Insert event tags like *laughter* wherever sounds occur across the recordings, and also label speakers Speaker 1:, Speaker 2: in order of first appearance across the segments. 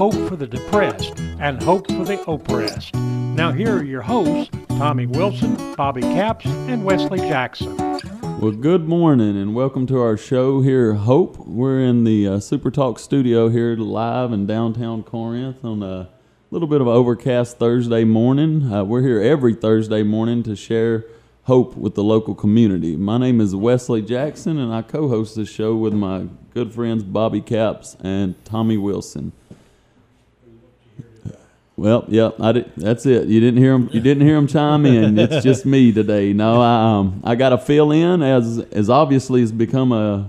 Speaker 1: hope for the depressed, and hope for the oppressed. Now, here are your hosts, Tommy Wilson, Bobby Capps, and Wesley Jackson.
Speaker 2: Well, good morning and welcome to our show here, Hope. We're in the uh, Super Talk studio here live in downtown Corinth on a little bit of overcast Thursday morning. Uh, we're here every Thursday morning to share hope with the local community. My name is Wesley Jackson and I co host this show with my good friends Bobby Capps and Tommy Wilson. Well, yeah, I did, that's it. You didn't hear him. You didn't hear him chime in. *laughs* It's just me today. No, I um, I got to fill in as as obviously has become a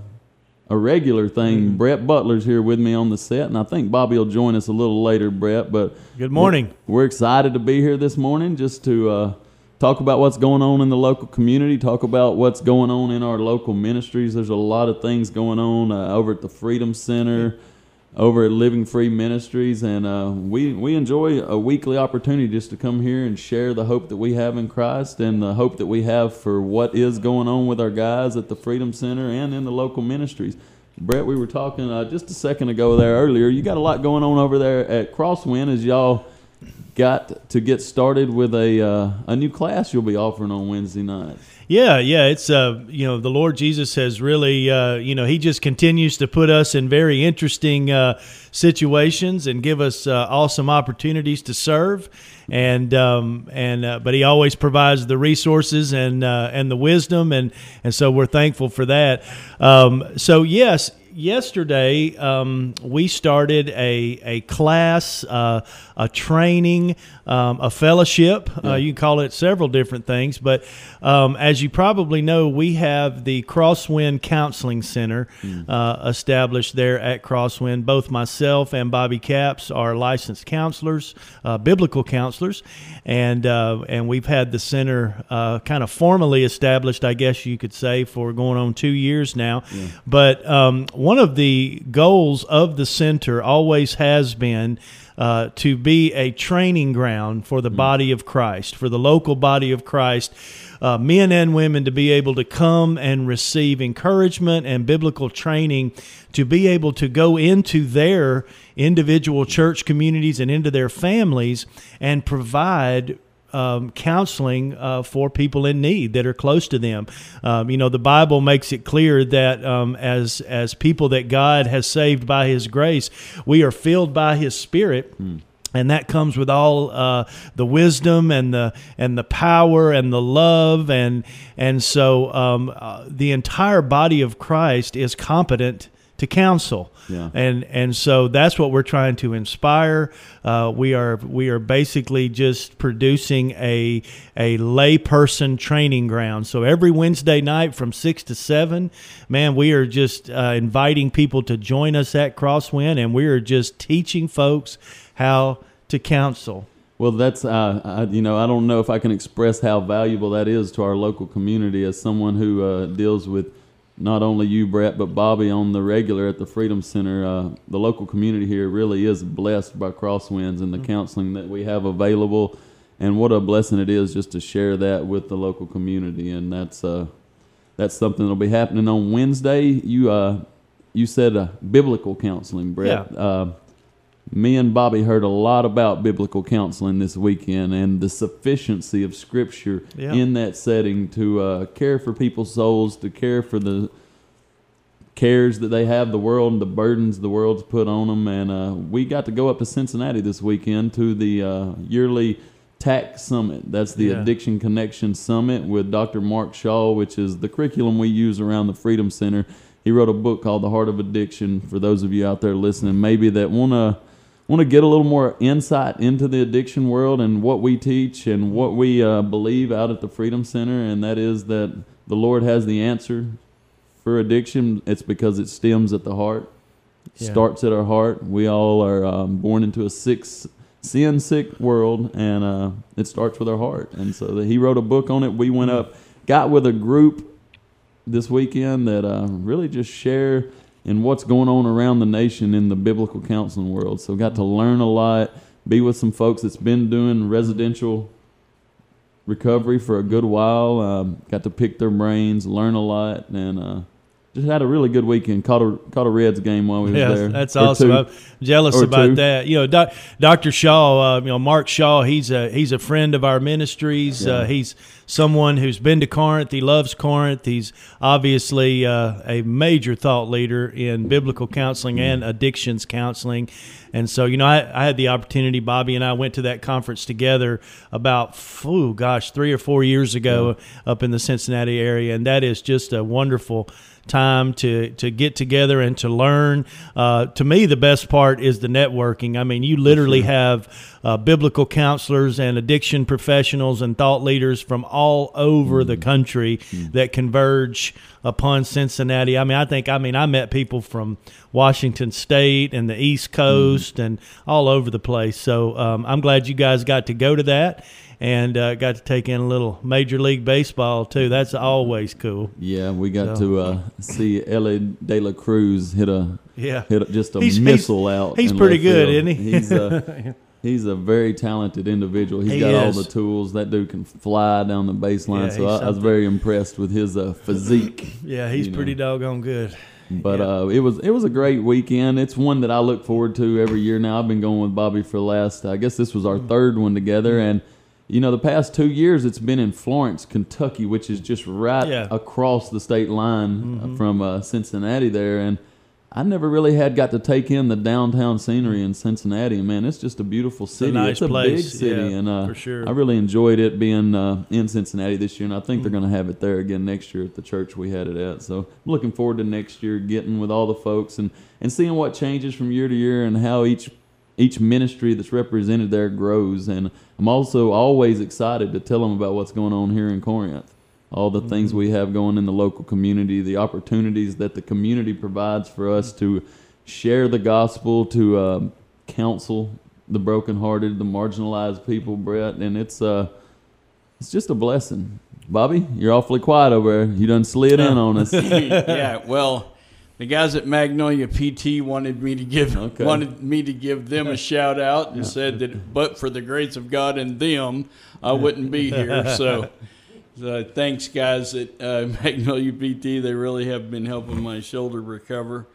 Speaker 2: a regular thing.
Speaker 3: Mm-hmm.
Speaker 2: Brett Butler's here with me on the set, and I think Bobby will join us a little later. Brett, but
Speaker 3: Good morning.
Speaker 2: We're, we're excited to be here this morning just to uh, talk about what's going on in the local community. Talk about what's going on in our local ministries. There's a lot of things going on uh, over at the Freedom Center over at Living Free Ministries, and uh, we we enjoy a weekly opportunity just to come here and share the hope that we have in Christ and the hope that we have for what is going on with our guys at the Freedom Center and in the local ministries. Brett, we were talking uh, just a second ago there earlier. You got a lot going on over there at Crosswind as y'all got to get started with a uh, a new class you'll be offering on Wednesday night.
Speaker 3: Yeah, yeah, it's uh, you know, the Lord Jesus has really, uh, you know, He just continues to put us in very interesting uh, situations and give us uh, awesome opportunities to serve, and um, and uh, but He always provides the resources and uh, and the wisdom, and and so we're thankful for that. Um, so yes, yesterday um, we started a, a class, uh, a training, um, a fellowship. Uh, you can call it several different things, but um, as you probably know, we have the Crosswind Counseling Center uh, established there at Crosswind. Both myself and Bobby Capps are licensed counselors, uh, biblical counselors, and uh, and we've had the center uh, kind of formally established, I guess you could say, for going on two years now. But um, one of the goals of the center always has been uh, to be a training ground for the body of Christ, for the local body of Christ, uh, men and women to be able to come and receive encouragement and biblical training to be able to go into their individual church communities and into their families and provide um, counseling uh, for people in need that are close to them. Um, you know, the Bible makes it clear that um, as as people that God has saved by His grace, we are filled by His Spirit. And that comes with all uh, the wisdom and the and the power and the love and and so um, uh, the entire body of Christ is competent to counsel.
Speaker 2: Yeah.
Speaker 3: And and so that's what we're trying to inspire. Uh, we are we are basically just producing a a layperson training ground. So every Wednesday night from six to seven, man, we are just uh, inviting people to join us at Crosswind, and we are just teaching folks how to counsel.
Speaker 2: Well, that's uh, I, you know I don't know if I can express how valuable that is to our local community as someone who uh, deals with not only you, Brett, but Bobby on the regular at the Freedom Center. Uh, the local community here really is blessed by Crosswinds and the counseling that we have available, and what a blessing it is just to share that with the local community. And that's uh, that's something that'll be happening on Wednesday. You uh, you said uh, biblical counseling, Brett.
Speaker 3: Yeah.
Speaker 2: Me and Bobby heard a lot about biblical counseling this weekend and the sufficiency of Scripture
Speaker 3: Yeah.
Speaker 2: in that setting to uh, care for people's souls, to care for the cares that they have, the world, and the burdens the world's put on them. And uh, we got to go up to Cincinnati this weekend to the uh, yearly TAC Summit. That's the
Speaker 3: Yeah.
Speaker 2: Addiction Connection Summit with Dr. Mark Shaw, which is the curriculum we use around the Freedom Center. He wrote a book called The Heart of Addiction. For those of you out there listening, maybe that want to want to get a little more insight into the addiction world and what we teach and what we uh, believe out at the Freedom Center, and that is that the Lord has the answer for addiction. It's because it stems at the heart,
Speaker 3: Yeah.
Speaker 2: starts at our heart. We all are um, born into a six sin sick world, and uh, it starts with our heart. And so that he wrote a book on it. We went up, got with a group this weekend that uh, really just share in what's going on around the nation in the biblical counseling world. So got to learn a lot, be with some folks that's been doing residential recovery for a good while. Um, got to pick their brains, learn a lot, and uh, just had a really good weekend. Caught a caught a Reds game while we was
Speaker 3: Yeah,
Speaker 2: there.
Speaker 3: that's
Speaker 2: Or
Speaker 3: awesome. I'm jealous about
Speaker 2: two.
Speaker 3: that. You know, doc, Dr. Shaw, uh, you know, Mark Shaw, he's a he's a friend of our ministries. Uh, he's someone who's been to Corinth. He loves Corinth. He's obviously uh, a major thought leader in biblical counseling and addictions counseling. And so, you know, I, I had the opportunity. Bobby and I went to that conference together about, oh gosh, three or four years ago up in the Cincinnati area, and that is just a wonderful time to to get together and to learn. Uh, to me, the best part is the networking. I mean, you literally have uh, biblical counselors and addiction professionals and thought leaders from all over the country that converge upon Cincinnati. I mean, I think I mean I met people from Washington State and the East Coast and all over the place. So um, I'm glad you guys got to go to that. And uh, got to take in a little Major League Baseball too. That's always cool.
Speaker 2: Yeah, we got
Speaker 3: So-
Speaker 2: to uh, see Elly De La Cruz hit a
Speaker 3: Yeah.
Speaker 2: hit a, just a
Speaker 3: He's- he's-
Speaker 2: missile out.
Speaker 3: he's pretty good,
Speaker 2: field.
Speaker 3: isn't he?
Speaker 2: He's a *laughs* he's a very talented individual. He's
Speaker 3: He
Speaker 2: got all the tools. That dude can fly down the baseline.
Speaker 3: Yeah,
Speaker 2: so I, I was very impressed with his uh, physique.
Speaker 3: Yeah, he's
Speaker 2: you know.
Speaker 3: pretty doggone good.
Speaker 2: But
Speaker 3: Yeah.
Speaker 2: uh, it was it was a great weekend. It's one that I look forward to every year now. I've been going with Bobby for the last. I guess this was
Speaker 3: Mm.
Speaker 2: our third one together, and you know the past two years it's been in Florence, Kentucky, which is just right
Speaker 3: Yeah.
Speaker 2: across the state line
Speaker 3: Mm-hmm.
Speaker 2: uh, from uh, Cincinnati there, and. I never really had got to take in the downtown scenery in Cincinnati. Man, it's just a beautiful city.
Speaker 3: nice
Speaker 2: it's a
Speaker 3: place,
Speaker 2: big city,
Speaker 3: yeah,
Speaker 2: and uh,
Speaker 3: for sure.
Speaker 2: I really enjoyed it being uh, in Cincinnati this year, and I think
Speaker 3: Mm.
Speaker 2: they're going to have it there again next year at the church we had it at. So I'm looking forward to next year getting with all the folks and, and seeing what changes from year to year and how each each ministry that's represented there grows. And I'm also always excited to tell them about what's going on here in Corinth. All the things we have going in the local community, the opportunities that the community provides for us to share the gospel, to um, counsel the brokenhearted, the marginalized people, Brett, and it's uh, it's just a blessing. Bobby, you're awfully quiet over there. You done slid in *laughs* on us. *laughs*
Speaker 4: yeah, well, the guys at Magnolia PT wanted me to give
Speaker 2: Okay.
Speaker 4: wanted me to give them a shout out and said that, but for the grace of God and them, I wouldn't be here. *laughs* So, so thanks, guys at uh, *laughs* Magnolia PT. They really have been helping my shoulder recover.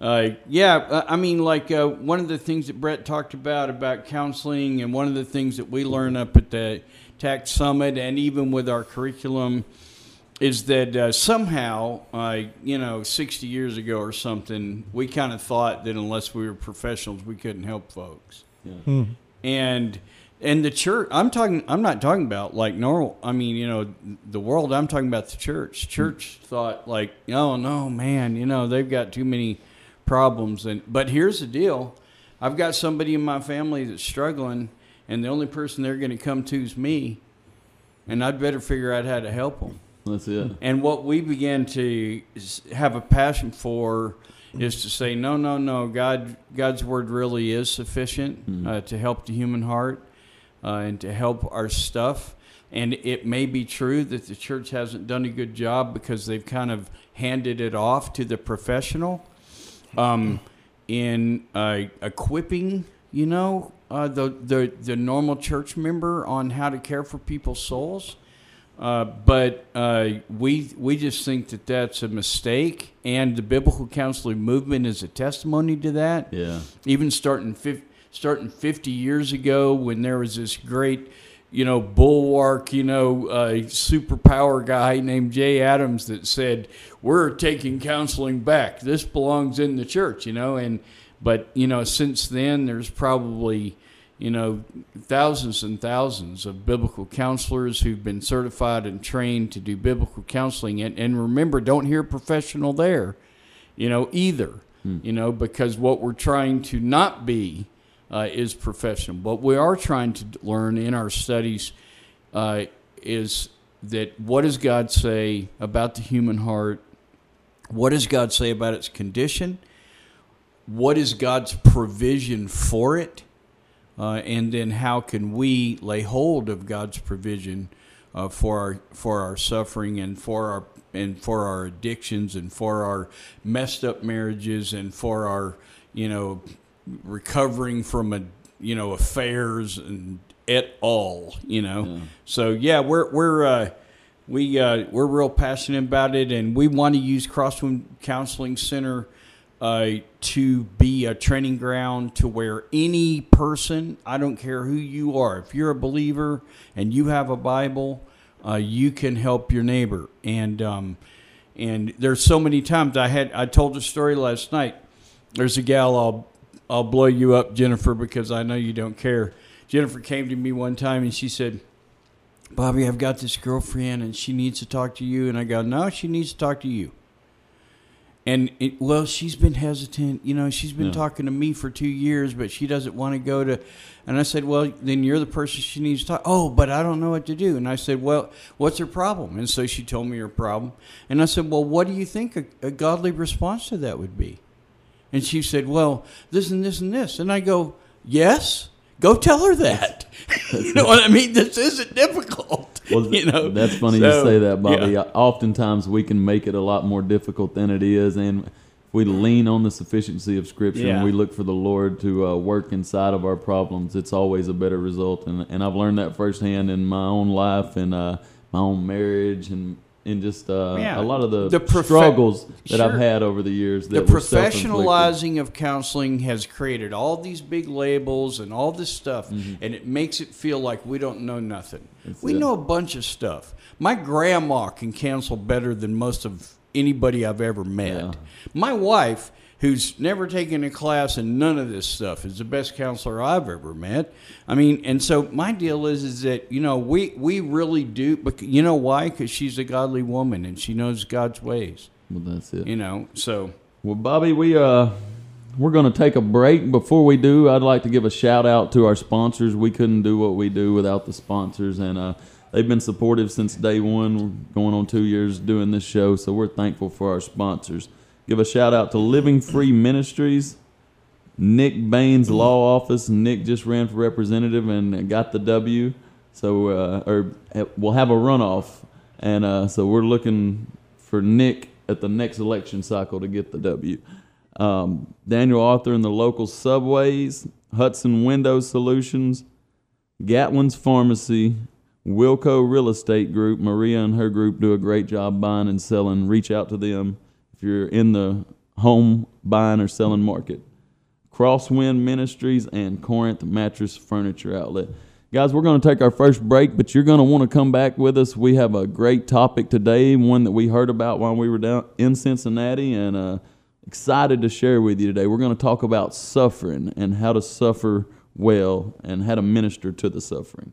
Speaker 4: Uh, yeah, uh, I mean, like uh, one of the things that Brett talked about about counseling, and one of the things that we learn up at the TAC Summit, and even with our curriculum, is that uh, somehow, uh, you know, 60 years ago or something, we kind of thought that unless we were professionals, we couldn't help folks. And and the church, I'm talking, I'm not talking about like normal. I mean, you know, the world. I'm talking about the church. Church thought like, oh no, man, you know, they've got too many problems. And but here's the deal: I've got somebody in my family that's struggling, and the only person they're going to come to is me, and I'd better figure out how to help them.
Speaker 2: That's it.
Speaker 4: And what we began to have a passion for is to say, no, no, no. God, God's word really is sufficient uh, to help the human heart uh, and to help our stuff. And it may be true that the church hasn't done a good job because they've kind of handed it off to the professional um, in uh, equipping, you know, uh, the, the the normal church member on how to care for people's souls. Uh, but uh, we we just think that that's a mistake, and the biblical counseling movement is a testimony to that.
Speaker 2: Yeah.
Speaker 4: Even starting fif- starting fifty years ago, when there was this great, you know, bulwark, you know, uh, superpower guy named Jay Adams that said, "We're taking counseling back. This belongs in the church," you know, and but you know, since then, there's probably you know, thousands and thousands of biblical counselors who've been certified and trained to do biblical counseling. And, and remember, don't hear professional there, you know, either, you know, because what we're trying to not be uh, is professional. But we are trying to learn in our studies uh, is that what does God say about the human heart? What does God say about its condition? What is God's provision for it? Uh, and then how can we lay hold of God's provision uh, for our for our suffering and for our and for our addictions and for our messed up marriages and for our you know recovering from a you know affairs and et al. You know, so yeah, we're we're uh, we uh, we're real passionate about it, and we want to use Crosswind Counseling Center uh, to be a training ground to where any person, I don't care who you are, if you're a believer and you have a Bible, uh, you can help your neighbor. And um, and there's so many times I had I told a story last night. There's a gal I'll I'll blow you up, Jennifer, because I know you don't care. Jennifer came to me one time and she said, Bobby, I've got this girlfriend and she needs to talk to you. And I go, no, she needs to talk to you. And it, well, she's been hesitant. You know, she's been
Speaker 2: Yeah.
Speaker 4: talking to me for two years, but she doesn't want to go to. And I said, well, then you're the person she needs to talk. Oh, but I don't know what to do. And I said, well, what's her problem? And so she told me her problem. And I said, well, what do you think a, a godly response to that would be? And she said, well, this and this and this. And I go, yes, go tell her that. *laughs* you know what I mean? This isn't difficult.
Speaker 2: Well, *laughs*
Speaker 4: you know,
Speaker 2: that's funny
Speaker 4: So,
Speaker 2: you say that, Bobby.
Speaker 4: yeah.
Speaker 2: Oftentimes we can make it a lot more difficult than it is, and if we lean on the sufficiency of Scripture
Speaker 4: Yeah.
Speaker 2: and we look for the Lord to uh, work inside of our problems, it's always a better result. And and I've learned that firsthand in my own life and uh, my own marriage and. And just uh,
Speaker 4: Yeah.
Speaker 2: a lot of the,
Speaker 4: The profe-
Speaker 2: struggles that I've had over the years.
Speaker 4: the
Speaker 2: That were
Speaker 4: professionalizing of counseling has created all these big labels and all this stuff,
Speaker 2: Mm-hmm.
Speaker 4: and it makes it feel like we don't know nothing.
Speaker 2: That's
Speaker 4: we
Speaker 2: it.
Speaker 4: know a bunch of stuff. My grandma can counsel better than most of anybody I've ever met.
Speaker 2: Yeah.
Speaker 4: My wife, who's never taken a class in none of this stuff, is the best counselor I've ever met. I mean, and so my deal is is that you know we we really do, but you know why? Because she's a godly woman and she knows God's ways.
Speaker 2: Well, that's it.
Speaker 4: You know, so.
Speaker 2: Well, Bobby, we uh we're going to take a break. Before we do, I'd like to give a shout out to our sponsors. We couldn't do what we do without the sponsors, and uh, they've been supportive since day one. We're going on two years doing this show, so we're thankful for our sponsors. Give a shout out to Living Free Ministries, Nick Bain's Law Office. Nick just ran for representative and got the W. So, uh, or we'll have a runoff, and uh, so we're looking for Nick at the next election cycle to get the W. Um, Daniel Arthur and the local subways, Hudson Window Solutions, Gatlin's Pharmacy, Wilco Real Estate Group. Maria and her group do a great job buying and selling. Reach out to them you're in the home buying or selling market. Crosswind Ministries and Corinth Mattress Furniture Outlet. Guys, we're going to take our first break, but you're going to want to come back with us. We have a great topic today, one that we heard about while we were down in Cincinnati, and uh, excited to share with you today. We're going to talk about suffering and how to suffer well and how to minister to the suffering.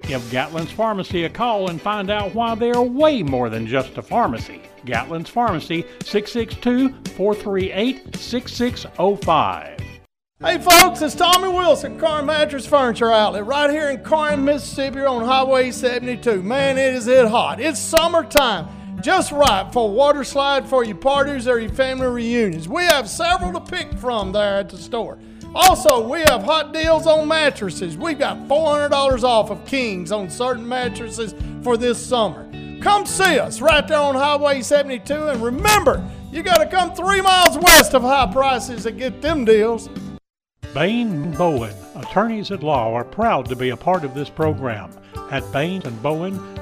Speaker 1: Give Gatlin's Pharmacy a call and find out why they are way more than just a pharmacy. Gatlin's Pharmacy, 662 438 6605.
Speaker 5: Hey folks, it's Tommy Wilson, Car Mattress Furniture Outlet, right here in Corinth, Mississippi on Highway 72. Man, it is it hot. It's summertime. Just right for a water slide for your parties or your family reunions. We have several to pick from there at the store. Also, we have hot deals on mattresses. We've got $400 off of Kings on certain mattresses for this summer. Come see us right there on Highway 72, and remember, you got to come three miles west of high prices to get them deals.
Speaker 1: Bain Bowen, attorneys at law, are proud to be a part of this program. At Bain and Bowen,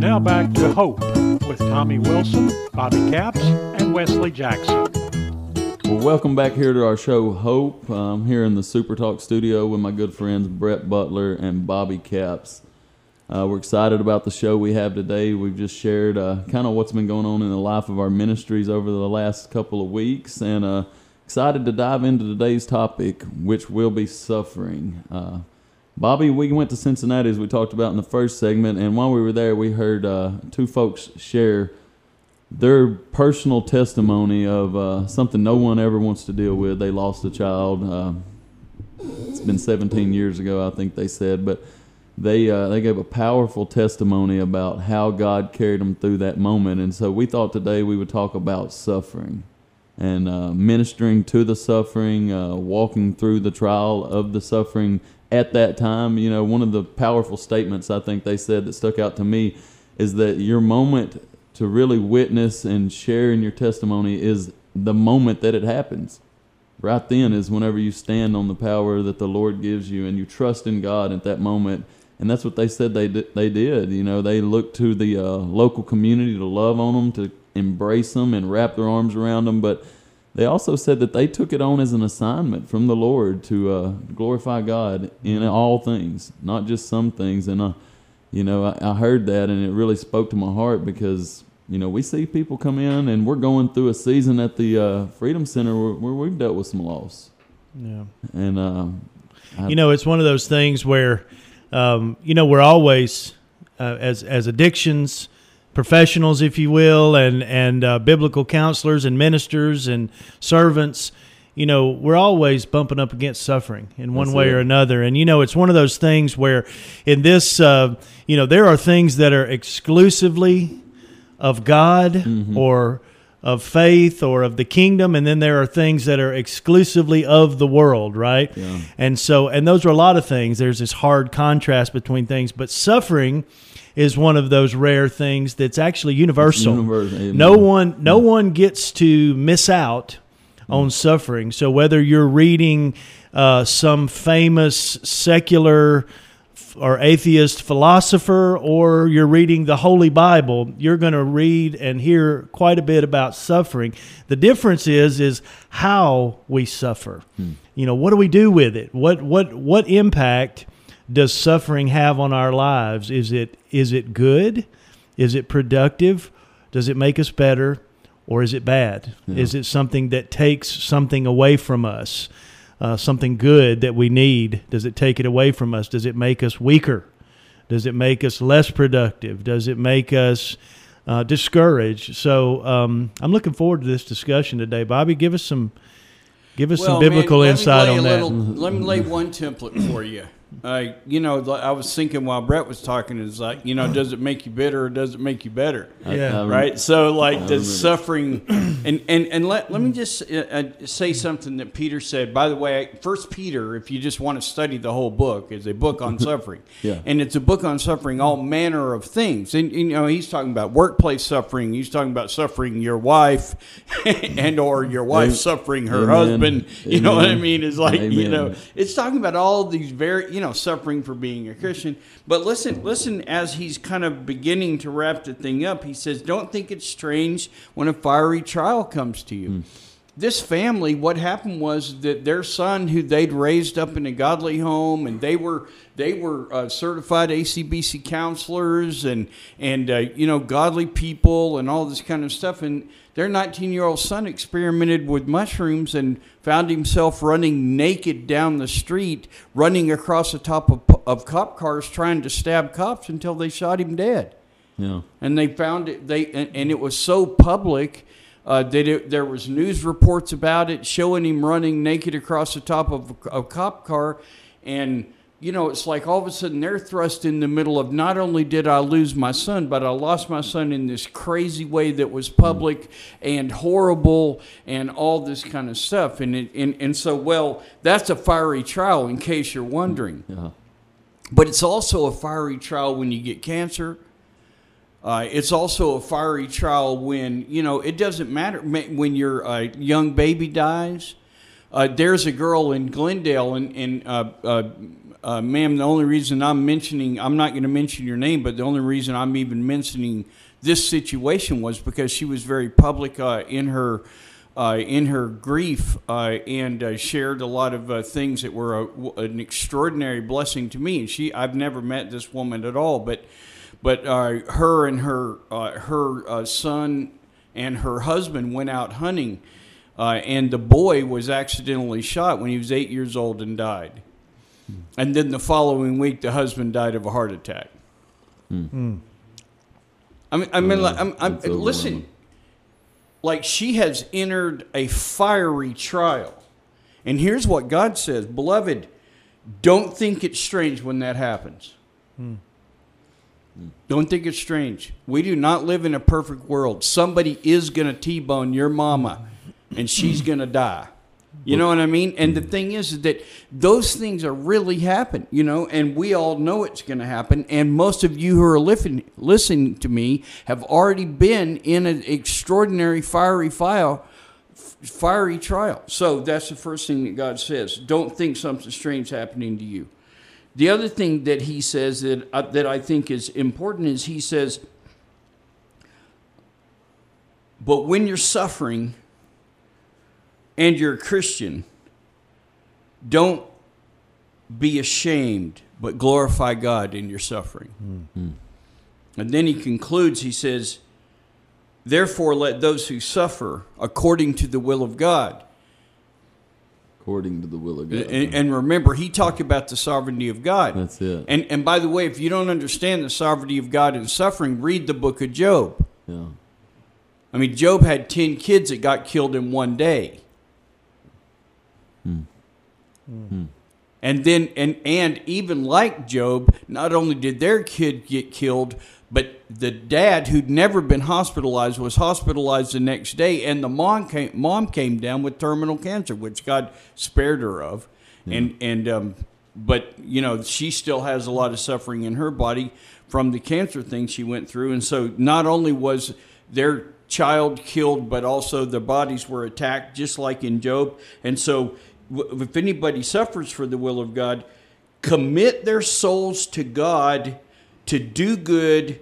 Speaker 1: Now back to Hope with Tommy Wilson, Bobby Capps, and Wesley Jackson.
Speaker 2: Well, welcome back here to our show, Hope. I'm here in the Super Talk studio with my good friends Brett Butler and Bobby Capps. Uh, we're excited about the show we have today. We've just shared uh, kind of what's been going on in the life of our ministries over the last couple of weeks, and uh, excited to dive into today's topic, which will be suffering. Bobby, we went to Cincinnati as we talked about in the first segment, and while we were there, we heard uh, two folks share their personal testimony of uh, something no one ever wants to deal with. They lost a child. Uh, it's been 17 years ago, I think they said, but they uh, they gave a powerful testimony about how God carried them through that moment. And so we thought today we would talk about suffering and uh, ministering to the suffering, uh, walking through the trial of the suffering at that time. You know, one of the powerful statements I think they said that stuck out to me is that your moment to really witness and share in your testimony is the moment that it happens. Right then is whenever you stand on the power that the Lord gives you and you trust in God at that moment. And that's what they said they did, they did. You know, they looked to the uh, local community to love on them, to embrace them and wrap their arms around them. But they also said that they took it on as an assignment from the Lord to uh, glorify God in all things, not just some things. And, uh, you know, I, I, heard that and it really spoke to my heart because, you know, we see people come in and we're going through a season at the uh, Freedom Center where, where, we've dealt with some loss.
Speaker 3: Yeah.
Speaker 2: And, um,
Speaker 3: I, you know, it's one of those things where, um, you know, we're always, uh, as, as addictions, professionals, if you will, and and uh, biblical counselors and ministers and servants. You know, we're always bumping up against suffering in one That's way it. or another. And, you know, it's one of those things where in this, uh, you know, there are things that are exclusively of God mm-hmm. or of faith or of the kingdom and then there are things that are exclusively of the world right yeah. and so and those are a lot of things there's this hard contrast between things but suffering is one of those rare things that's actually universal.
Speaker 2: universal.
Speaker 3: No one, no one gets to miss out on suffering. So whether you're reading uh, some famous secular or atheist philosopher or you're reading the Holy Bible, you're going to read and hear quite a bit about suffering. The difference is is how we suffer. Hmm. You know, what do we do with it? What what what impact does suffering have on our lives? Is it is it good? Is it productive? Does it make us better? Or is it bad? Yeah. Is it something that takes something away from us? Uh, something good that we need? Does it take it away from us? Does it make us weaker? Does it make us less productive? Does it make us uh, discouraged. So um, I'm looking forward to this discussion today. Bobby, give us some give us some biblical
Speaker 4: man,
Speaker 3: insight on that.
Speaker 4: little- let me lay one template for you. Uh, you know, I was thinking while Brett was talking, is like, you know, does it make you bitter or does it make you better?
Speaker 3: Yeah.
Speaker 2: I- I-
Speaker 4: right? So like the suffering, *clears throat* and and and let let me just uh, uh, say something that Peter said. By the way, First Peter, if you just want to study the whole book, is a book on *laughs* suffering.
Speaker 2: Yeah.
Speaker 4: and it's a book on suffering, all manner of things. And you know, he's talking about workplace suffering. He's talking about suffering your wife, *laughs* and or your wife
Speaker 2: Amen.
Speaker 4: suffering her
Speaker 2: Amen.
Speaker 4: husband. *laughs* You know what I mean? It's like you know, it's talking about all these very you know suffering for being a christian. But listen listen as he's kind of beginning to wrap the thing up he says don't think it's strange when a fiery trial comes to you. This family what happened was that their son who they'd raised up in a godly home and they were they were uh, certified acbc counselors and and uh, you know godly people and all this kind of stuff and their 19 year old son experimented with mushrooms and found himself running naked down the street, running across the top of, of cop cars trying to stab cops until they shot him dead.
Speaker 2: Yeah.
Speaker 4: And they found it, they, and, and it was so public uh, that it, there was news reports about it showing him running naked across the top of a, a cop car. And, you know, it's like all of a sudden they're thrust in the middle of not only did I lose my son, but I lost my son in this crazy way that was public and horrible and all this kind of stuff. And, it, and, and so, well, that's a fiery trial in case you're wondering.
Speaker 2: Yeah.
Speaker 4: But it's also a fiery trial when you get cancer. Uh, it's also a fiery trial when, you know, it doesn't matter when your uh, young baby dies. Uh, there's a girl in Glendale, and, and uh, uh, uh, ma'am, the only reason I'm mentioning, I'm not going to mention your name, but the only reason I'm even mentioning this situation was because she was very public uh, in her. Uh, in her grief, uh, and uh, shared a lot of uh, things that were an extraordinary blessing to me. And she, I've never met this woman at all, but but her and her her son and her husband went out hunting, and the boy was accidentally shot when he was eight years old and died. And then the following week, the husband died of a heart attack. Hmm. I mean, I mean, like, uh, I'm,
Speaker 2: I'm,
Speaker 4: listen, like she has entered a fiery trial, and here's what God says, beloved, don't think it's strange when that happens. Hmm. Don't think it's strange. We do not live in a perfect world. Somebody is going to T-bone your mama, and she's going to die. You know what I mean? And the thing is, is that those things are really happen, you know, and we all know it's going to happen. And most of you who are listening, listening to me have already been in an extraordinary fiery file, fiery trial. So that's the first thing that God says. Don't think something strange happening to you. The other thing that he says that uh, that I think is important is he says, but when you're suffering and you're a Christian, don't be ashamed, but glorify God in your suffering. And then he concludes, he says, Therefore, let those who suffer according to the will of God.
Speaker 2: According to the will of God.
Speaker 4: And, and remember, he talked about the sovereignty of God.
Speaker 2: That's it.
Speaker 4: And, and by the way, if you don't understand the sovereignty of God in suffering, read the book of Job.
Speaker 2: yeah.
Speaker 4: I mean, Job had 10 kids that got killed in one day. And then, and, and even like Job, not only did their kid get killed, but the dad, who'd never been hospitalized, was hospitalized the next day, and the mom came, mom came down with terminal cancer, which God spared her of. And, and, um, but, you know, she still has a lot of suffering in her body from the cancer thing she went through. And so not only was their child killed, but also their bodies were attacked, just like in Job. And so, if anybody suffers for the will of God, commit their souls to God to do good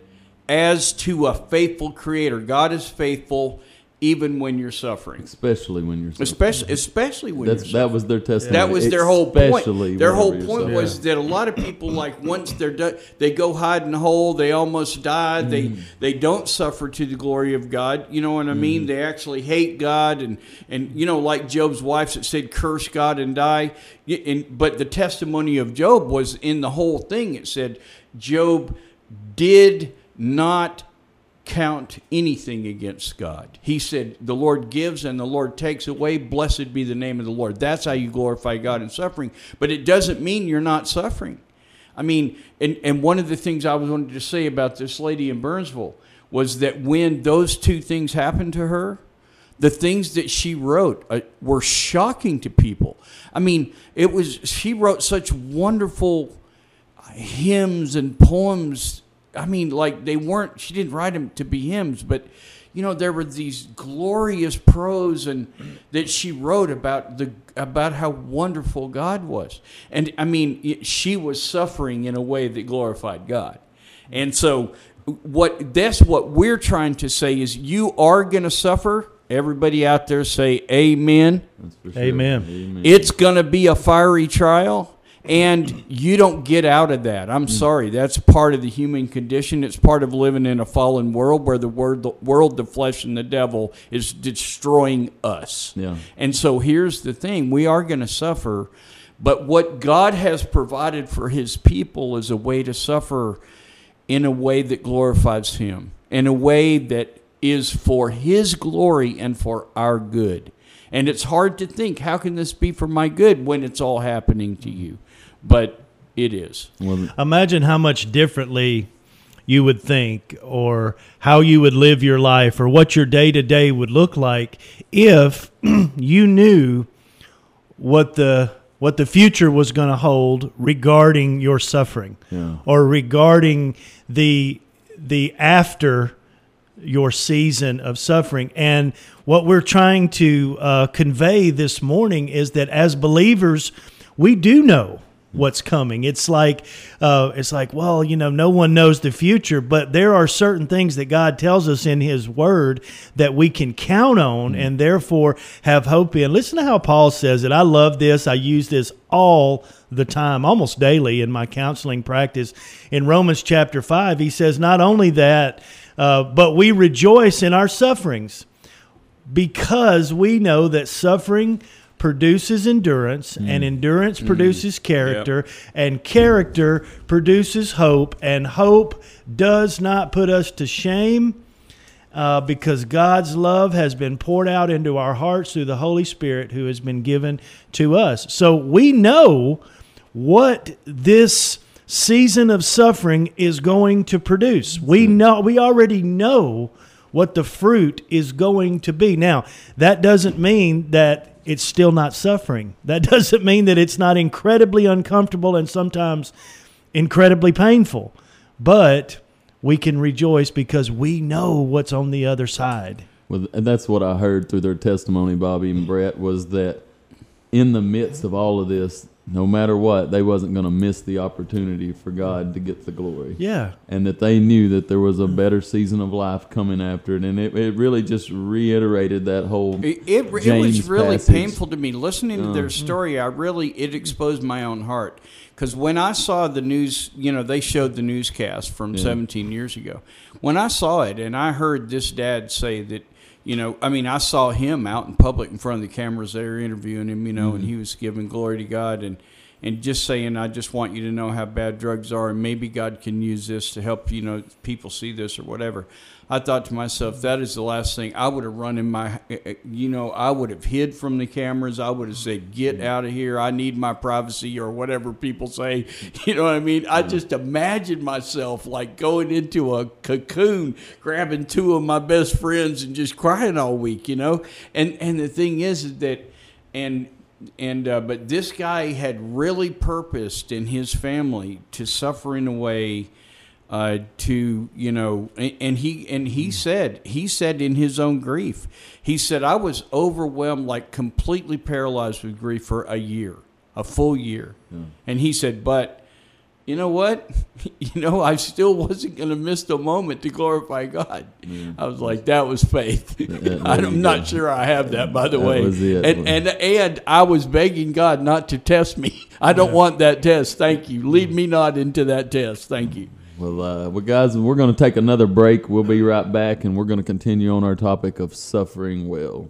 Speaker 4: as to a faithful Creator. God is faithful even when you're suffering,
Speaker 2: Especially when you're suffering.
Speaker 4: especially especially when
Speaker 2: That's
Speaker 4: you're
Speaker 2: that was their testimony.
Speaker 4: that was their whole
Speaker 2: Especially
Speaker 4: point. Their whole point was that a lot of people, like once they're done, they go hide in a hole. They almost die.
Speaker 2: Mm-hmm.
Speaker 4: They they don't suffer to the glory of God. You know what I mean?
Speaker 2: Mm-hmm.
Speaker 4: They actually hate God, and and you know, like Job's wife that said, "Curse God and die." And, but the testimony of Job was in the whole thing. It said Job did not count anything against God. He said, The Lord gives and the Lord takes away. Blessed be the name of the Lord. That's how you glorify God in suffering. But it doesn't mean you're not suffering. I mean, and, and one of the things I was wanted to say about this lady in Burnsville was that when those two things happened to her, the things that she wrote uh, were shocking to people. I mean, it was she wrote such wonderful hymns and poems. I mean, like they weren't. She didn't write them to be hymns, but you know there were these glorious prose and that she wrote about the about how wonderful God was. And I mean, she was suffering in a way that glorified God. And so what that's what we're trying to say is you are going to suffer Everybody out there say amen.
Speaker 3: Sure. Amen. amen.
Speaker 4: It's going to be a fiery trial and you don't get out of that. I'm sorry. That's part of the human condition. It's part of living in a fallen world where the word, the world, the flesh, and the devil is destroying us.
Speaker 2: Yeah.
Speaker 4: And so here's the thing: we are going to suffer, but what God has provided for His people is a way to suffer in a way that glorifies Him, in a way that is for His glory and for our good. And it's hard to think, how can this be for my good when it's all happening to you? But it is.
Speaker 3: Well, Imagine how much differently you would think or how you would live your life or what your day to day would look like if *clears throat* you knew what the what the future was going to hold regarding your suffering
Speaker 2: yeah.
Speaker 3: or regarding the the after your season of suffering. And what we're trying to uh, convey this morning is that as believers, we do know what's coming. It's like uh, it's like well, you know, no one knows the future, but there are certain things that God tells us in His Word that we can count on, mm-hmm. and therefore have hope in. Listen to how Paul says it. I love this. I use this all the time, almost daily in my counseling practice. In Romans chapter five, he says, not only that uh, but we rejoice in our sufferings because we know that suffering produces endurance mm. and endurance mm. produces character yep. and character produces hope and hope does not put us to shame uh, because God's love has been poured out into our hearts through the Holy Spirit who has been given to us. So we know what this season of suffering is going to produce. We know we already know what the fruit is going to be. Now, that doesn't mean that it's still not suffering. That *laughs* doesn't mean that it's not incredibly uncomfortable and sometimes incredibly painful. But we can rejoice because we know what's on the other side.
Speaker 2: Well, that's what I heard through their testimony, Bobby and Brett, was that in the midst of all of this, no matter what, they wasn't going to miss the opportunity for God to get the glory.
Speaker 3: Yeah.
Speaker 2: And that they knew that there was a better season of life coming after it. And it, it really just reiterated that whole
Speaker 4: It, it, it was really passage. painful to me. Listening to their uh-huh. story, I really, it exposed my own heart. Because when I saw the news, you know, they showed the newscast from yeah. 17 years ago. When I saw it and I heard this dad say that, you know, I mean, I saw him out in public in front of the cameras. They were interviewing him, you know, mm-hmm. and he was giving glory to God and and just saying, I just want you to know how bad drugs are, and maybe God can use this to help you know people see this or whatever. I thought to myself, that is the last thing I would have run in my, eh, eh, you know, I would have hid from the cameras. I would have said, get out of here. I need my privacy or whatever people say. *laughs* You know what I mean? I just imagine myself like going into a cocoon, grabbing two of my best friends and just crying all week, you know? And, and the thing is, is that, and, and uh, but this guy had really purposed in his family to suffer in a way uh, to you know, and he and he said he said in his own grief, he said I was overwhelmed, like completely paralyzed with grief for a year, a full year, yeah. and he said, but you know what? *laughs* You know, I still wasn't going to miss the moment to glorify God. Yeah. I was like, that was faith. *laughs* I'm not sure I have that, by the that way. And, and and I was begging God not to test me. *laughs* I don't yeah. want that test. Thank you. Lead me not into that test. Thank you.
Speaker 2: Well, uh, well, guys, we're going to take another break. We'll be right back, and we're going to continue on our topic of suffering well.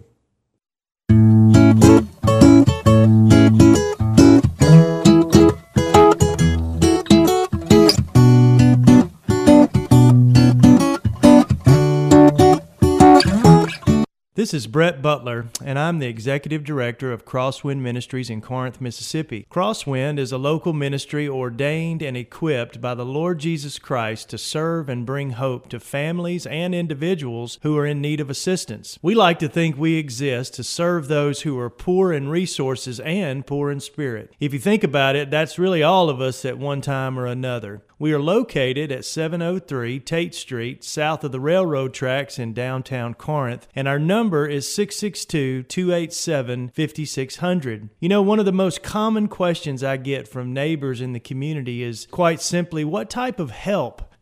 Speaker 3: This is Brett Butler, and I'm the Executive Director of Crosswind Ministries in Corinth, Mississippi. Crosswind is a local ministry ordained and equipped by the Lord Jesus Christ to serve and bring hope to families and individuals who are in need of assistance. We like to think we exist to serve those who are poor in resources and poor in spirit. If you think about it, that's really all of us at one time or another. We are located at 703 Tate Street, south of the railroad tracks in downtown Corinth, and our number is 662 287 5600. You know, one of the most common questions I get from neighbors in the community is quite simply what type of help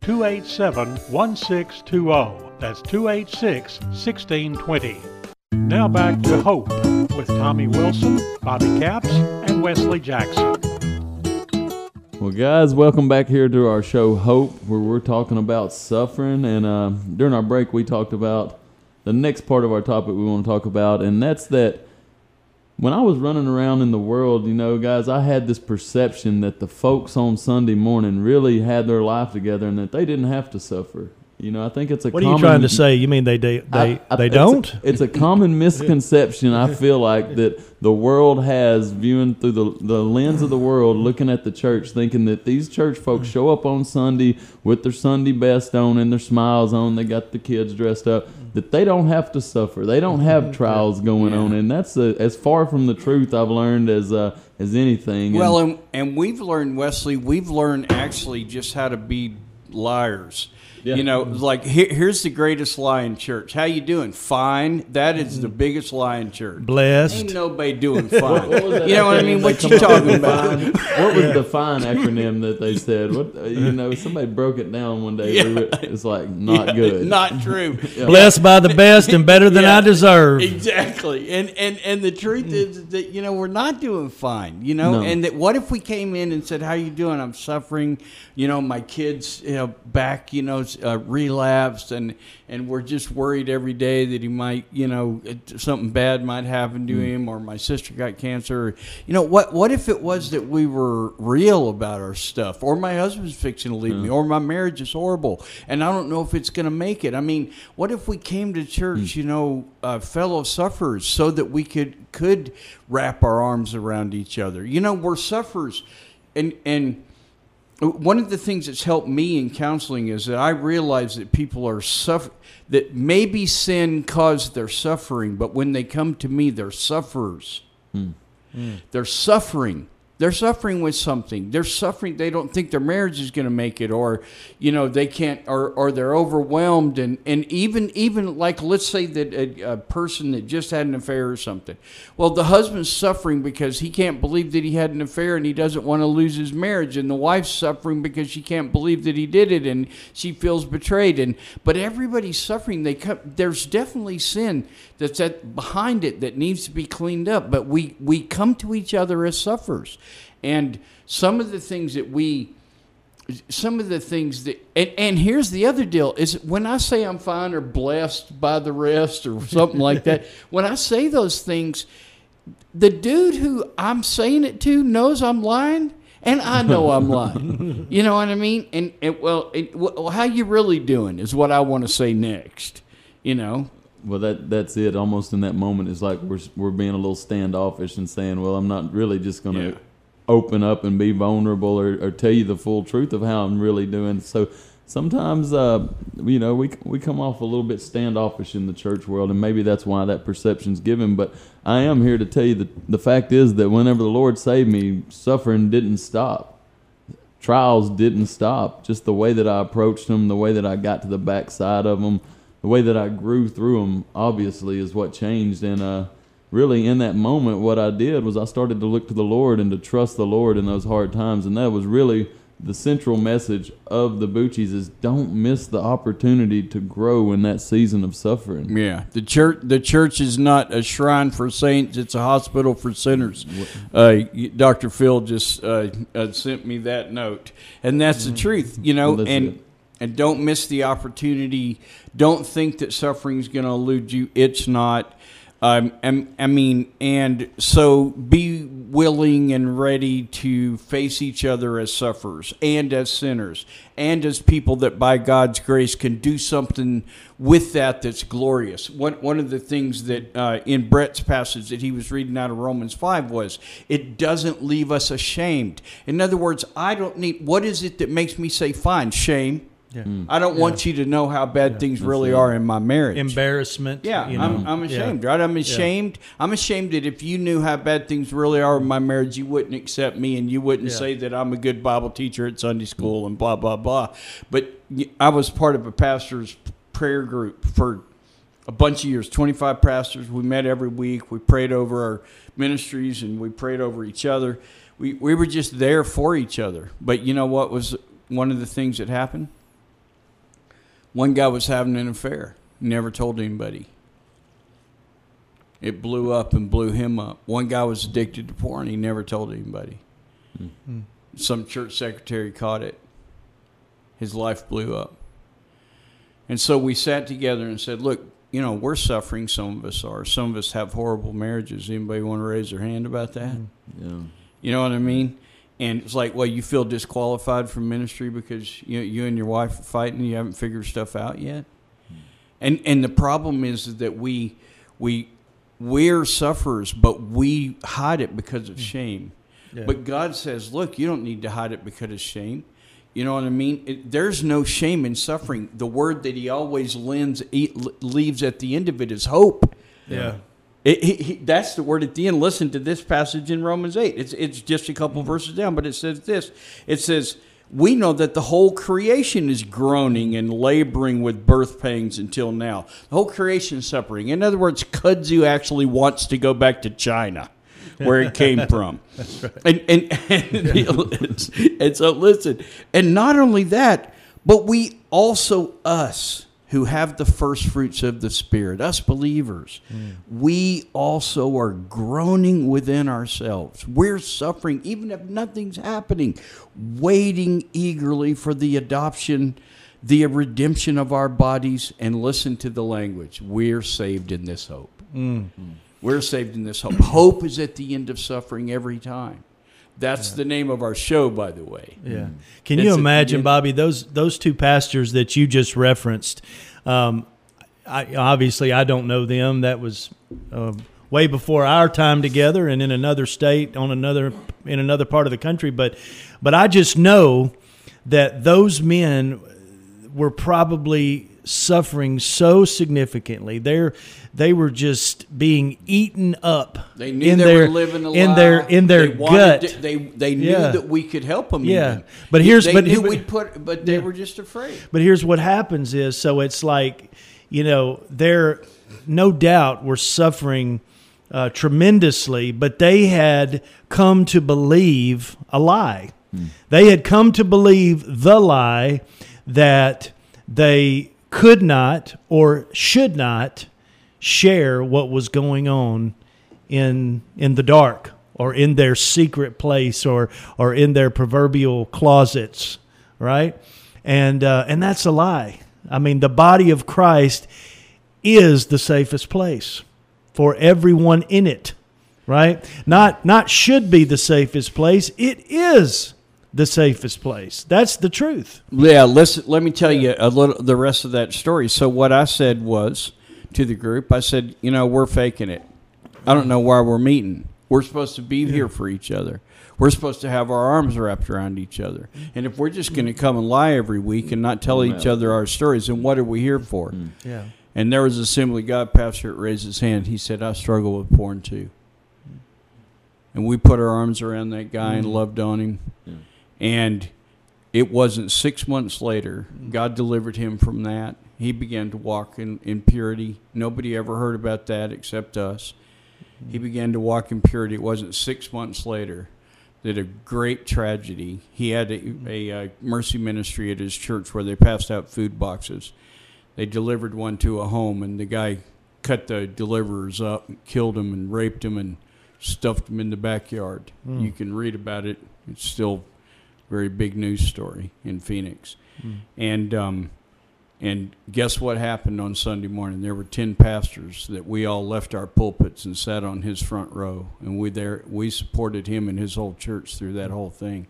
Speaker 1: 287 1620. That's 286 1620. Now back to Hope with Tommy Wilson, Bobby Capps, and Wesley Jackson.
Speaker 2: Well, guys, welcome back here to our show Hope, where we're talking about suffering. And uh, during our break, we talked about the next part of our topic we want to talk about, and that's that when I was running around in the world, you know, guys, I had this perception that the folks on Sunday morning really had their life together and that they didn't have to suffer. You know, I think it's a.
Speaker 3: What
Speaker 2: common,
Speaker 3: are you trying to say? You mean they they they,
Speaker 2: I- I-
Speaker 3: they
Speaker 2: it's a-
Speaker 3: don't?
Speaker 2: It's a, common *laughs* misconception. I feel like that the world has viewing through the the lens of the world, looking at the church, thinking that these church folks show up on Sunday with their Sunday best on and their smiles on. They got the kids dressed up. That they don't have to suffer. They don't have trials going on, and that's a, as far from the truth I've learned as uh, as anything. And-
Speaker 4: Well, and, and we've learned, Wesley, we've learned actually just how to be liars.
Speaker 2: Yeah.
Speaker 4: You know, like here, here's the greatest lie in church. How you doing? Fine. That is the biggest lie in church.
Speaker 3: Blessed.
Speaker 4: Ain't nobody doing fine.
Speaker 2: What was that
Speaker 4: you know what I mean? What you talking about?
Speaker 2: Fine. What was the fine acronym that they said? What uh, you know? Somebody broke it down one day. We were- It's like not good.
Speaker 4: Not true. *laughs*
Speaker 3: Blessed by the best and better than *laughs*
Speaker 4: Yeah.
Speaker 3: I deserve.
Speaker 4: Exactly. And and and the truth is that you know we're not doing fine. You know,
Speaker 2: No.
Speaker 4: and that what if we came in and said, "How you doing? I'm suffering. You know, my kids, you know, back, you know, uh, relapsed, and and we're just worried every day that he might, you know, something bad might happen to him, or my sister got cancer. Or, you know, what what if it was that we were real about our stuff, or my husband's fixing to leave me, or my marriage is horrible, and I don't know if it's going to make it. I mean, what if we came to church, you know, uh, fellow sufferers, so that we could could wrap our arms around each other? You know, we're sufferers, and and one of the things that's helped me in counseling is that I realize that people are suffer that maybe sin caused their suffering, but when they come to me, they're sufferers. Hmm. They're suffering They're suffering with something. They're suffering. They don't think their marriage is going to make it, or, you know, they can't, or, or they're overwhelmed. And, and even even like let's say that a, a person that just had an affair or something. Well, the husband's suffering because he can't believe that he had an affair and he doesn't want to lose his marriage, and the wife's suffering because she can't believe that he did it and she feels betrayed. And but everybody's suffering. They come. There's definitely sin that's at behind it that needs to be cleaned up. But we we come to each other as sufferers. And some of the things that we, some of the things that, and, and here's the other deal is when I say I'm fine or blessed by the rest or *laughs* something like that, when I say those things, the dude who I'm saying it to knows I'm lying. And I know I'm *laughs* lying. You know what I mean? And, and well, it, well, how you really doing is what I want to say next. You know,
Speaker 2: Well, that that's it. Almost in that moment, it's like we're we're being a little standoffish and saying, "Well, I'm not really just going to
Speaker 4: Yeah.
Speaker 2: Open up and be vulnerable or, or tell you the full truth of how I'm really doing." So sometimes, uh, you know, we we come off a little bit standoffish in the church world, and maybe that's why that perception's given. But I am here to tell you that the fact is that whenever the Lord saved me, suffering didn't stop trials didn't stop. Just the way that I approached them, the way that I got to the backside of them, the way that I grew through them, obviously, is what changed. And uh, really, in that moment, what I did was I started to look to the Lord and to trust the Lord in those hard times. And that was really the central message of the Bucci's is don't miss the opportunity to grow in that season of suffering.
Speaker 4: Yeah, the church. The church is not a shrine for saints; it's a hospital for sinners. Uh, Doctor Phil just uh, uh, sent me that note, and that's the truth. You know,
Speaker 2: that's
Speaker 4: and
Speaker 2: it.
Speaker 4: and don't miss the opportunity. Don't think that suffering is going to elude you. It's not. Um, and, I mean, and so be willing and ready to face each other as sufferers and as sinners and as people that by God's grace can do something with that that's glorious. One, one of the things that uh, in Brett's passage that he was reading out of Romans 5 was it doesn't leave us ashamed. In other words, I don't need, what is it that makes me say, fine, shame? Mm. I don't want you to know how bad things really are in my marriage.
Speaker 3: Embarrassment.
Speaker 4: Yeah,
Speaker 3: you know.
Speaker 4: I'm, I'm
Speaker 3: Yeah.
Speaker 4: ashamed, right? I'm ashamed. I'm ashamed that if you knew how bad things really are in my marriage, you wouldn't accept me and you wouldn't
Speaker 3: Yeah.
Speaker 4: say that I'm a good Bible teacher at Sunday school and blah, blah, blah. But I was part of a pastor's prayer group for a bunch of years 25 pastors. We met every week. We prayed over our ministries and we prayed over each other. We, we were just there for each other. But you know what was one of the things that happened? One guy was having an affair, never told anybody. It blew up and blew him up. One guy was addicted to porn, he never told anybody. Hmm. Some church secretary caught it. His life blew up. And so we sat together and said, Look, you know, we're suffering, some of us are. Some of us have horrible marriages. Anybody want to raise their hand about that? Hmm.
Speaker 2: Yeah.
Speaker 4: You know what I mean? And it's like, well, you feel disqualified from ministry because you you and your wife are fighting. You haven't figured stuff out yet. Hmm. And and the problem is that we we we're sufferers, but we hide it because of hmm. shame. But God says, look, you don't need to hide it because of shame. You know what I mean? It, there's no shame in suffering. The word that He always lends, leaves at the end of it is hope.
Speaker 3: Yeah.
Speaker 4: It, he, he, that's the word at the end. Listen to this passage in Romans 8. It's, it's just a couple verses down, but it says this. It says, We know that the whole creation is groaning and laboring with birth pangs until now. The whole creation is suffering. In other words, kudzu actually wants to go back to China. Where it came *laughs* from, and and and, and so listen, and not only that, but we also us who have the first fruits of the Spirit, us believers, mm. we also are groaning within ourselves. We're suffering, even if nothing's happening, waiting eagerly for the adoption, the redemption of our bodies. And listen to the language we're saved in this hope. Mm. Mm. We're saved in this hope. Hope is at the end of suffering every time. That's the name of our show, by the way.
Speaker 3: Yeah. Can
Speaker 4: It's
Speaker 3: you imagine,
Speaker 4: yeah.
Speaker 3: Bobby, those those two pastors that you just referenced? Um, I, obviously, I don't know them. That was uh, way before our time together, and in another state, on another in another part of the country. But but I just know that those men were probably suffering so significantly. They're they were just being eaten up.
Speaker 4: They knew
Speaker 3: in
Speaker 4: they
Speaker 3: their,
Speaker 4: were living a
Speaker 3: in
Speaker 4: lie.
Speaker 3: their in their
Speaker 4: they
Speaker 3: gut.
Speaker 4: to- they they knew
Speaker 3: Yeah.
Speaker 4: that we could help them.
Speaker 3: Yeah.
Speaker 4: even.
Speaker 3: But here's-
Speaker 4: they
Speaker 3: but-
Speaker 4: knew
Speaker 3: but-
Speaker 4: we'd put, but they were just afraid.
Speaker 3: But here's what happens is so it's like, you know, they're no doubt were suffering uh, tremendously, but they had come to believe a lie. They had come to believe the lie that they could not or should not share what was going on in in the dark or in their secret place or or in their proverbial closets, right? And uh, and that's a lie. I mean, the body of Christ is the safest place for everyone in it, right? Not not should be the safest place. It is the safest place. That's the truth.
Speaker 4: Yeah, listen. Let me tell you a little the rest of that story. So what I said was to the group, I said, you know, we're faking it. I don't know why we're meeting. We're supposed to be here for each other. We're supposed to have our arms wrapped around each other. And if we're just going to come and lie every week and not tell each other our stories, then what are we here for? Mm.
Speaker 3: Yeah.
Speaker 4: And there was a Assembly God pastor that raised his hand. He said, I struggle with porn too. And we put our arms around that guy and mm. loved on him. And it wasn't six months later, God delivered him from that. He began to walk in, in purity. Nobody ever heard about that except us. He began to walk in purity. It wasn't six months later that a great tragedy. He had a, a, uh mercy ministry at his church where they passed out food boxes. They delivered one to a home, and the guy cut the deliverers up, and killed them, and raped them, and stuffed them in the backyard. You can read about it. It's still a very big news story in Phoenix. And um, and guess what happened on Sunday morning? There were ten pastors that we all left our pulpits and sat on his front row, and we there we supported him and his whole church through that whole thing.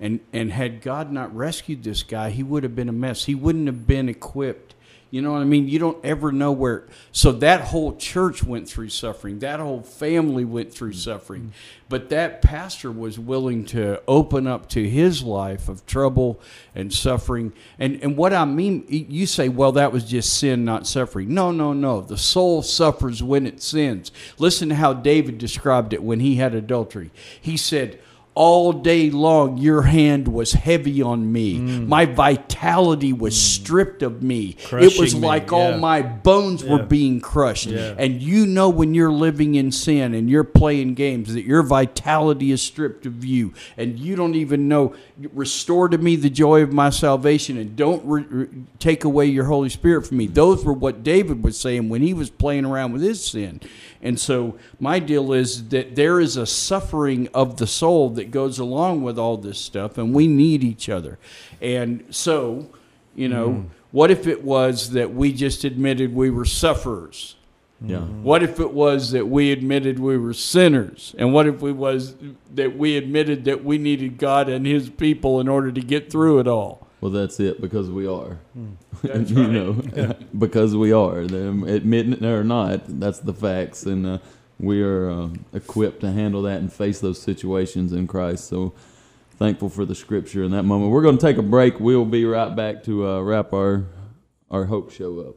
Speaker 4: And and had God not rescued this guy, he would have been a mess. He wouldn't have been equipped. You know what I mean? You don't ever know where. So that whole church went through suffering. That whole family went through mm-hmm. suffering. But that pastor was willing to open up to his life of trouble and suffering. And and what I mean, you say, well, that was just sin, not suffering. No, no, no. The soul suffers when it sins. Listen to how David described it when he had adultery. He said all day long your hand was heavy on me. Mm. My vitality was mm. stripped of me. It was
Speaker 3: Crushing me,
Speaker 4: like all
Speaker 3: yeah.
Speaker 4: my bones were being crushed.
Speaker 3: Yeah.
Speaker 4: and you know when you're living in sin and you're playing games that your vitality is stripped of you. And you don't even know restore to me the joy of my salvation and don't re- re- take away your holy spirit from me. Those were what david was saying when he was playing around with his sin and so my deal is that there is a suffering of the soul that goes along with all this stuff, and we need each other. And so, you know, hmm. what if it was that we just admitted we were sufferers?
Speaker 2: Yeah.
Speaker 4: What if it was that we admitted we were sinners? And what if it was that we admitted that we needed God and his people in order to get through it all?
Speaker 2: Well, that's it because we are. *laughs*
Speaker 4: That's
Speaker 2: you
Speaker 4: right.
Speaker 2: know, *laughs* because we are. Them admitting it or not, that's the facts, and uh, we are uh, equipped to handle that and face those situations in Christ. So thankful for the Scripture in that moment. We're going to take a break. We'll be right back to uh, wrap our our hope show up.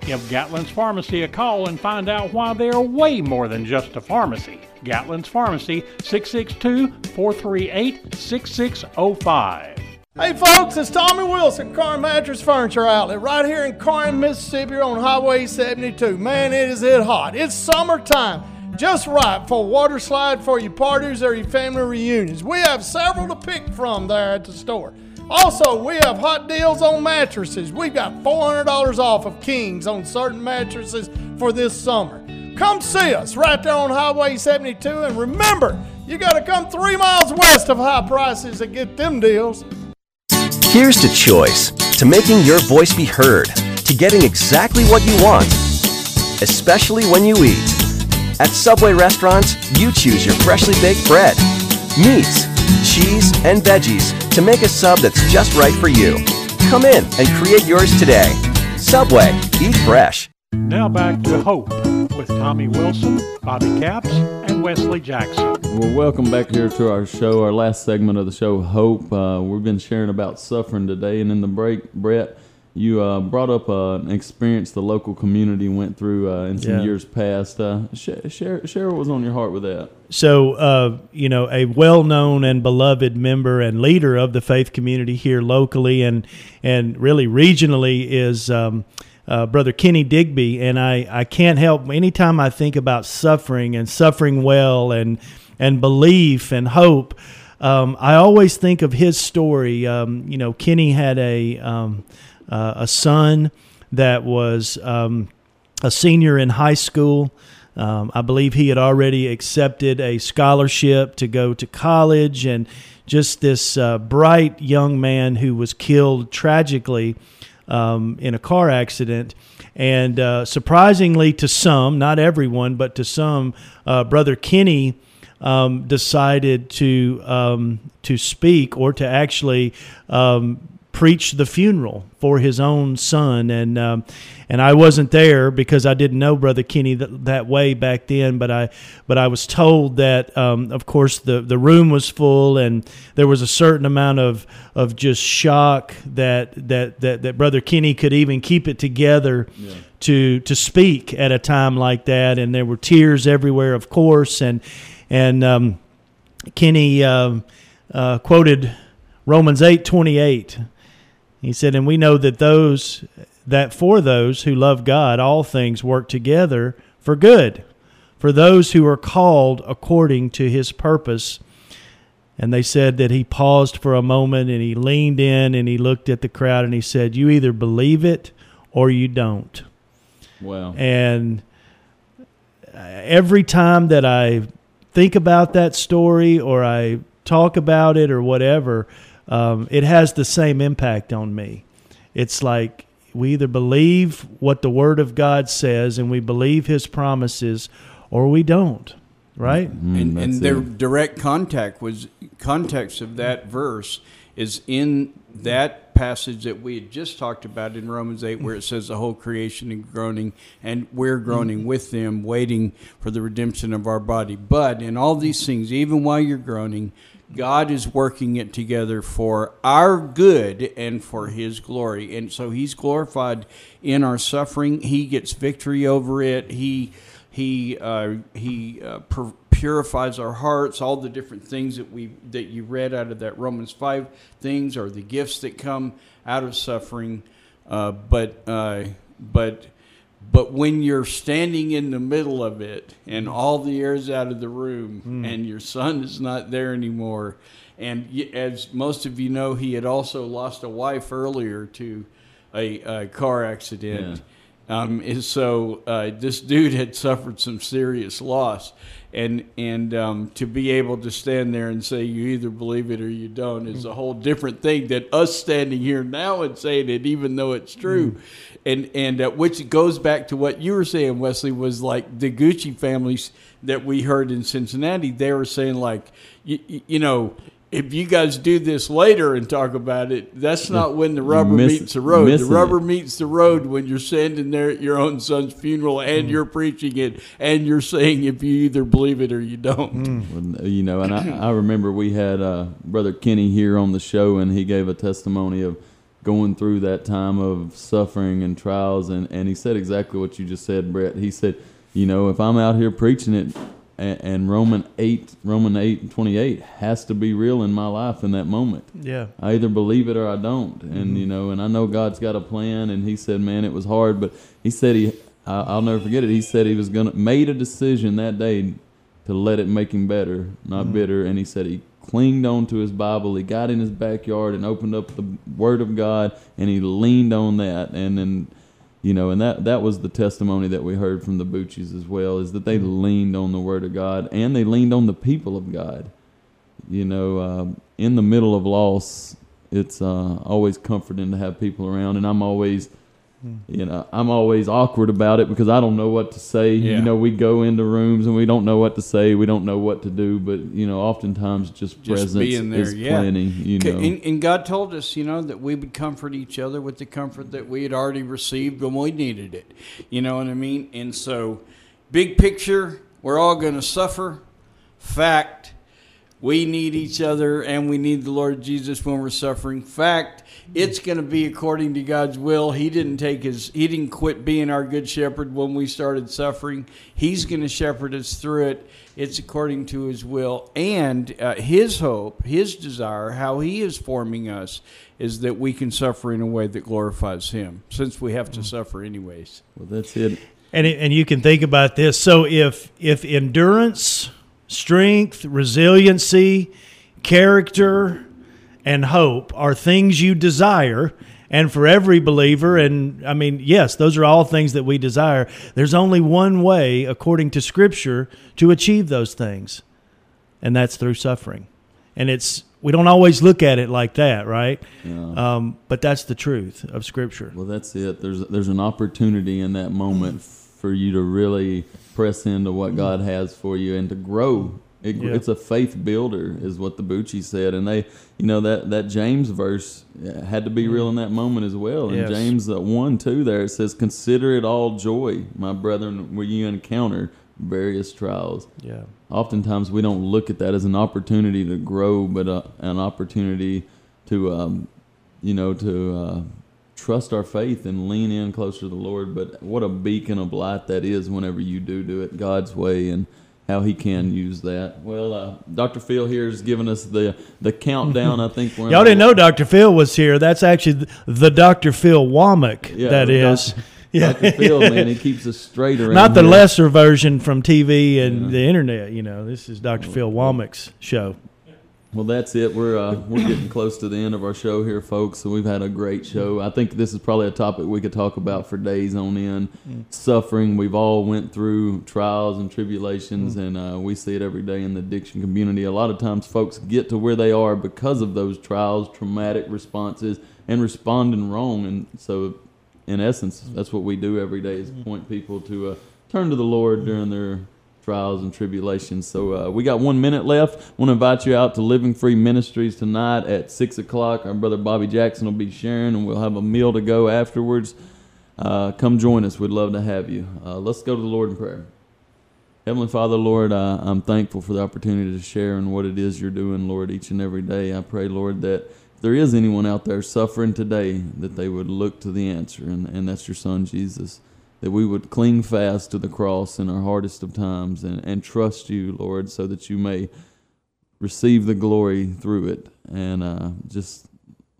Speaker 1: Give Gatlin's Pharmacy a call and find out why they are way more than just a pharmacy. Gatlin's Pharmacy, 662 438 6605.
Speaker 5: Hey folks, it's Tommy Wilson, Car and Mattress Furniture Outlet, right here in Corinth, Mississippi on Highway 72. Man, it is it hot. It's summertime. Just right for a water slide for your parties or your family reunions. We have several to pick from there at the store. Also, we have hot deals on mattresses. We've got $400 off of Kings on certain mattresses for this summer. Come see us right there on Highway 72, and remember, you got to come three miles west of high prices to get them deals.
Speaker 6: Here's to choice, to making your voice be heard, to getting exactly what you want, especially when you eat. At Subway restaurants, you choose your freshly baked bread, meats, cheese, and veggies to make a sub that's just right for you. Come in and create yours today. Subway, eat fresh.
Speaker 1: Now back to Hope with Tommy Wilson, Bobby Capps, and Wesley Jackson.
Speaker 2: Well, welcome back here to our show, our last segment of the show, Hope. Uh, we've been sharing about suffering today, and in the break, Brett, you uh, brought up uh, an experience the local community went through uh, in some
Speaker 3: Yeah.
Speaker 2: years past. Uh, sh- share, share what was on your heart with that.
Speaker 3: So, uh, you know, a well-known and beloved member and leader of the faith community here locally and and really regionally is um, uh, Brother Kenny Digby. And I, I can't help anytime I think about suffering and suffering well and and belief and hope. Um, I always think of his story. Um, you know, Kenny had a um, uh, a son that was um, a senior in high school. Um, I believe he had already accepted a scholarship to go to college, and just this uh, bright young man who was killed tragically um, in a car accident. And uh, surprisingly to some, not everyone, but to some, uh, Brother Kenny um, decided to um, to speak or to actually um, preach the funeral for his own son, and um, and I wasn't there because I didn't know Brother Kenny that, that way back then. But I but I was told that um, of course the the room was full, and there was a certain amount of of just shock that that that, that Brother Kenny could even keep it together. To, to speak at a time like that, and there were tears everywhere, of course, and and um, Kenny um, uh, quoted Romans eight twenty eight. He said, "And we know that those that for those who love God, all things work together for good, for those who are called according to His purpose." And they said that he paused for a moment and he leaned in and he looked at the crowd and he said, "You either believe it or you don't."
Speaker 2: Wow.
Speaker 3: And uh, every time that I think about that story or I talk about it or whatever, um, it has the same impact on me. It's like we either believe what the Word of God says and we believe His promises, or we don't. Right?
Speaker 2: Mm,
Speaker 4: and, and their
Speaker 2: it.
Speaker 4: direct contact was context of that verse is in that passage that we had just talked about in Romans 8 where it says the whole creation is groaning and we're groaning with them waiting for the redemption of our body but in all these things even while you're groaning God is working it together for our good and for his glory and so he's glorified in our suffering he gets victory over it he he uh, he uh, pur- purifies our hearts. All the different things that we that you read out of that Romans five things are the gifts that come out of suffering. Uh, but uh, but but when you're standing in the middle of it and all the air's out of the room
Speaker 3: Mm.
Speaker 4: and your son is not there anymore, and as most of you know, he had also lost a wife earlier to a, a car accident. Um, and so uh, this dude had suffered some serious loss, and and um, to be able to stand there and say you either believe it or you don't is a whole different thing than us standing here now and saying it, even though it's true, and and uh, which goes back to what you were saying, Wesley, was like the Gucci families that we heard in Cincinnati. They were saying like, you, you know. If you guys do this later and talk about it, that's not when the rubber
Speaker 2: miss-
Speaker 4: meets the road. The
Speaker 2: missing it.
Speaker 4: rubber meets the road when you're standing there at your own son's funeral
Speaker 2: Mm.
Speaker 4: and you're preaching it and you're saying if you either believe it or you don't.
Speaker 2: Well, you know, and I, I remember we had uh, Brother Kenny here on the show, and he gave a testimony of going through that time of suffering and trials, and, and he said exactly what you just said, Brett. He said, you know, if I'm out here preaching it, and, and Roman eight, Roman eight and twenty eight has to be real in my life in that moment.
Speaker 3: Yeah.
Speaker 2: I either believe it or I don't. And mm-hmm. you know, and I know God's got a plan. And He said, man, it was hard, but He said He, I, I'll never forget it. He said He was gonna made a decision that day to let it make Him better, not mm-hmm. bitter. And He said He clinged on to His Bible. He got in His backyard and opened up the Word of God, and He leaned on that. And then. You know, and that that was the testimony that we heard from the Bucci's as well, is that they leaned on the Word of God and they leaned on the people of God. You know, uh, in the middle of loss, it's uh, always comforting to have people around, and I'm always, Mm. you know, I'm always awkward about it because I don't know what to say.
Speaker 4: Yeah.
Speaker 2: You know, we go into rooms and we don't know what to say, we don't know what to do, but you know, oftentimes just,
Speaker 4: Just
Speaker 2: presence
Speaker 4: being there,
Speaker 2: is
Speaker 4: yeah.
Speaker 2: plenty. You know,
Speaker 4: And, and God told us, you know, that we would comfort each other with the comfort that we had already received when we needed it. You know what I mean? And so, big picture, we're all going to suffer. Fact, we need each other and we need the Lord Jesus when we're suffering. Fact, it's going to be according to God's will. He didn't take his he didn't quit being our good shepherd when we started suffering. He's going to shepherd us through it. It's according to his will and uh, his hope, his desire, how he is forming us is that we can suffer in a way that glorifies him since we have to suffer anyways.
Speaker 2: well, that's it.
Speaker 3: And it, and you can think about this. So if if endurance, strength, resiliency, character, and hope are things you desire, and for every believer, and I mean, yes, those are all things that we desire. There's only one way, according to Scripture, to achieve those things, and that's through suffering. And it's we don't always look at it like that, right?
Speaker 2: Yeah.
Speaker 3: Um, but that's the truth of Scripture.
Speaker 2: Well, that's it. There's there's an opportunity in that moment for you to really press into what God has for you and to grow. It,
Speaker 3: Yeah.
Speaker 2: It's a faith builder, is what the Bucci said, and they, you know, that that James verse uh, had to be real in that moment as well. In
Speaker 3: Yes.
Speaker 2: James uh, one two, there it says, "Consider it all joy, my brethren, when you encounter various trials."
Speaker 3: Yeah.
Speaker 2: oftentimes we don't look at that as an opportunity to grow, but uh, an opportunity to, um, you know, to uh, trust our faith and lean in closer to the Lord. But what a beacon of light that is whenever you do do it God's way and how He can use that. Well, uh, Dr. Phil here has given us the the countdown. I think we're *laughs*
Speaker 3: Y'all didn't know Dr. Phil was here. That's actually the Dr. Phil Womack.
Speaker 2: Yeah,
Speaker 3: that is.
Speaker 2: doc- *laughs*
Speaker 3: Yeah.
Speaker 2: Dr. Phil, man, he *laughs* keeps us straight around.
Speaker 3: Not the
Speaker 2: here.
Speaker 3: lesser version from TV and the internet. You know, this is Dr. Phil Womack's show.
Speaker 2: Well, that's it. We're uh, we're getting close to the end of our show here, folks. So we've had a great show. I think this is probably a topic we could talk about for days on end. Suffering. We've all went through trials and tribulations, and uh, we see it every day in the addiction community. A lot of times, folks get to where they are because of those trials, traumatic responses, and responding wrong. And so, in essence, that's what we do every day: is point people to uh, turn to the Lord during their trials and tribulations. So uh, we got one minute left. I want to invite you out to Living Free Ministries tonight at six o'clock. Our brother Bobby Jackson will be sharing, and we'll have a meal to go afterwards. Uh, come join us. We'd love to have you. Uh, let's go to the Lord in prayer. Heavenly Father, Lord, I'm thankful for the opportunity to share in what it is you're doing, Lord, each and every day. I pray, Lord, that if there is anyone out there suffering today, that they would look to the answer, and, and that's your Son, Jesus that we would cling fast to the cross in our hardest of times and, and trust you, Lord, so that you may receive the glory through it. And uh, just,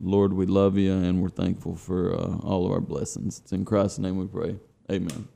Speaker 2: Lord, we love you and we're thankful for uh, all of our blessings. It's in Christ's name we pray. Amen.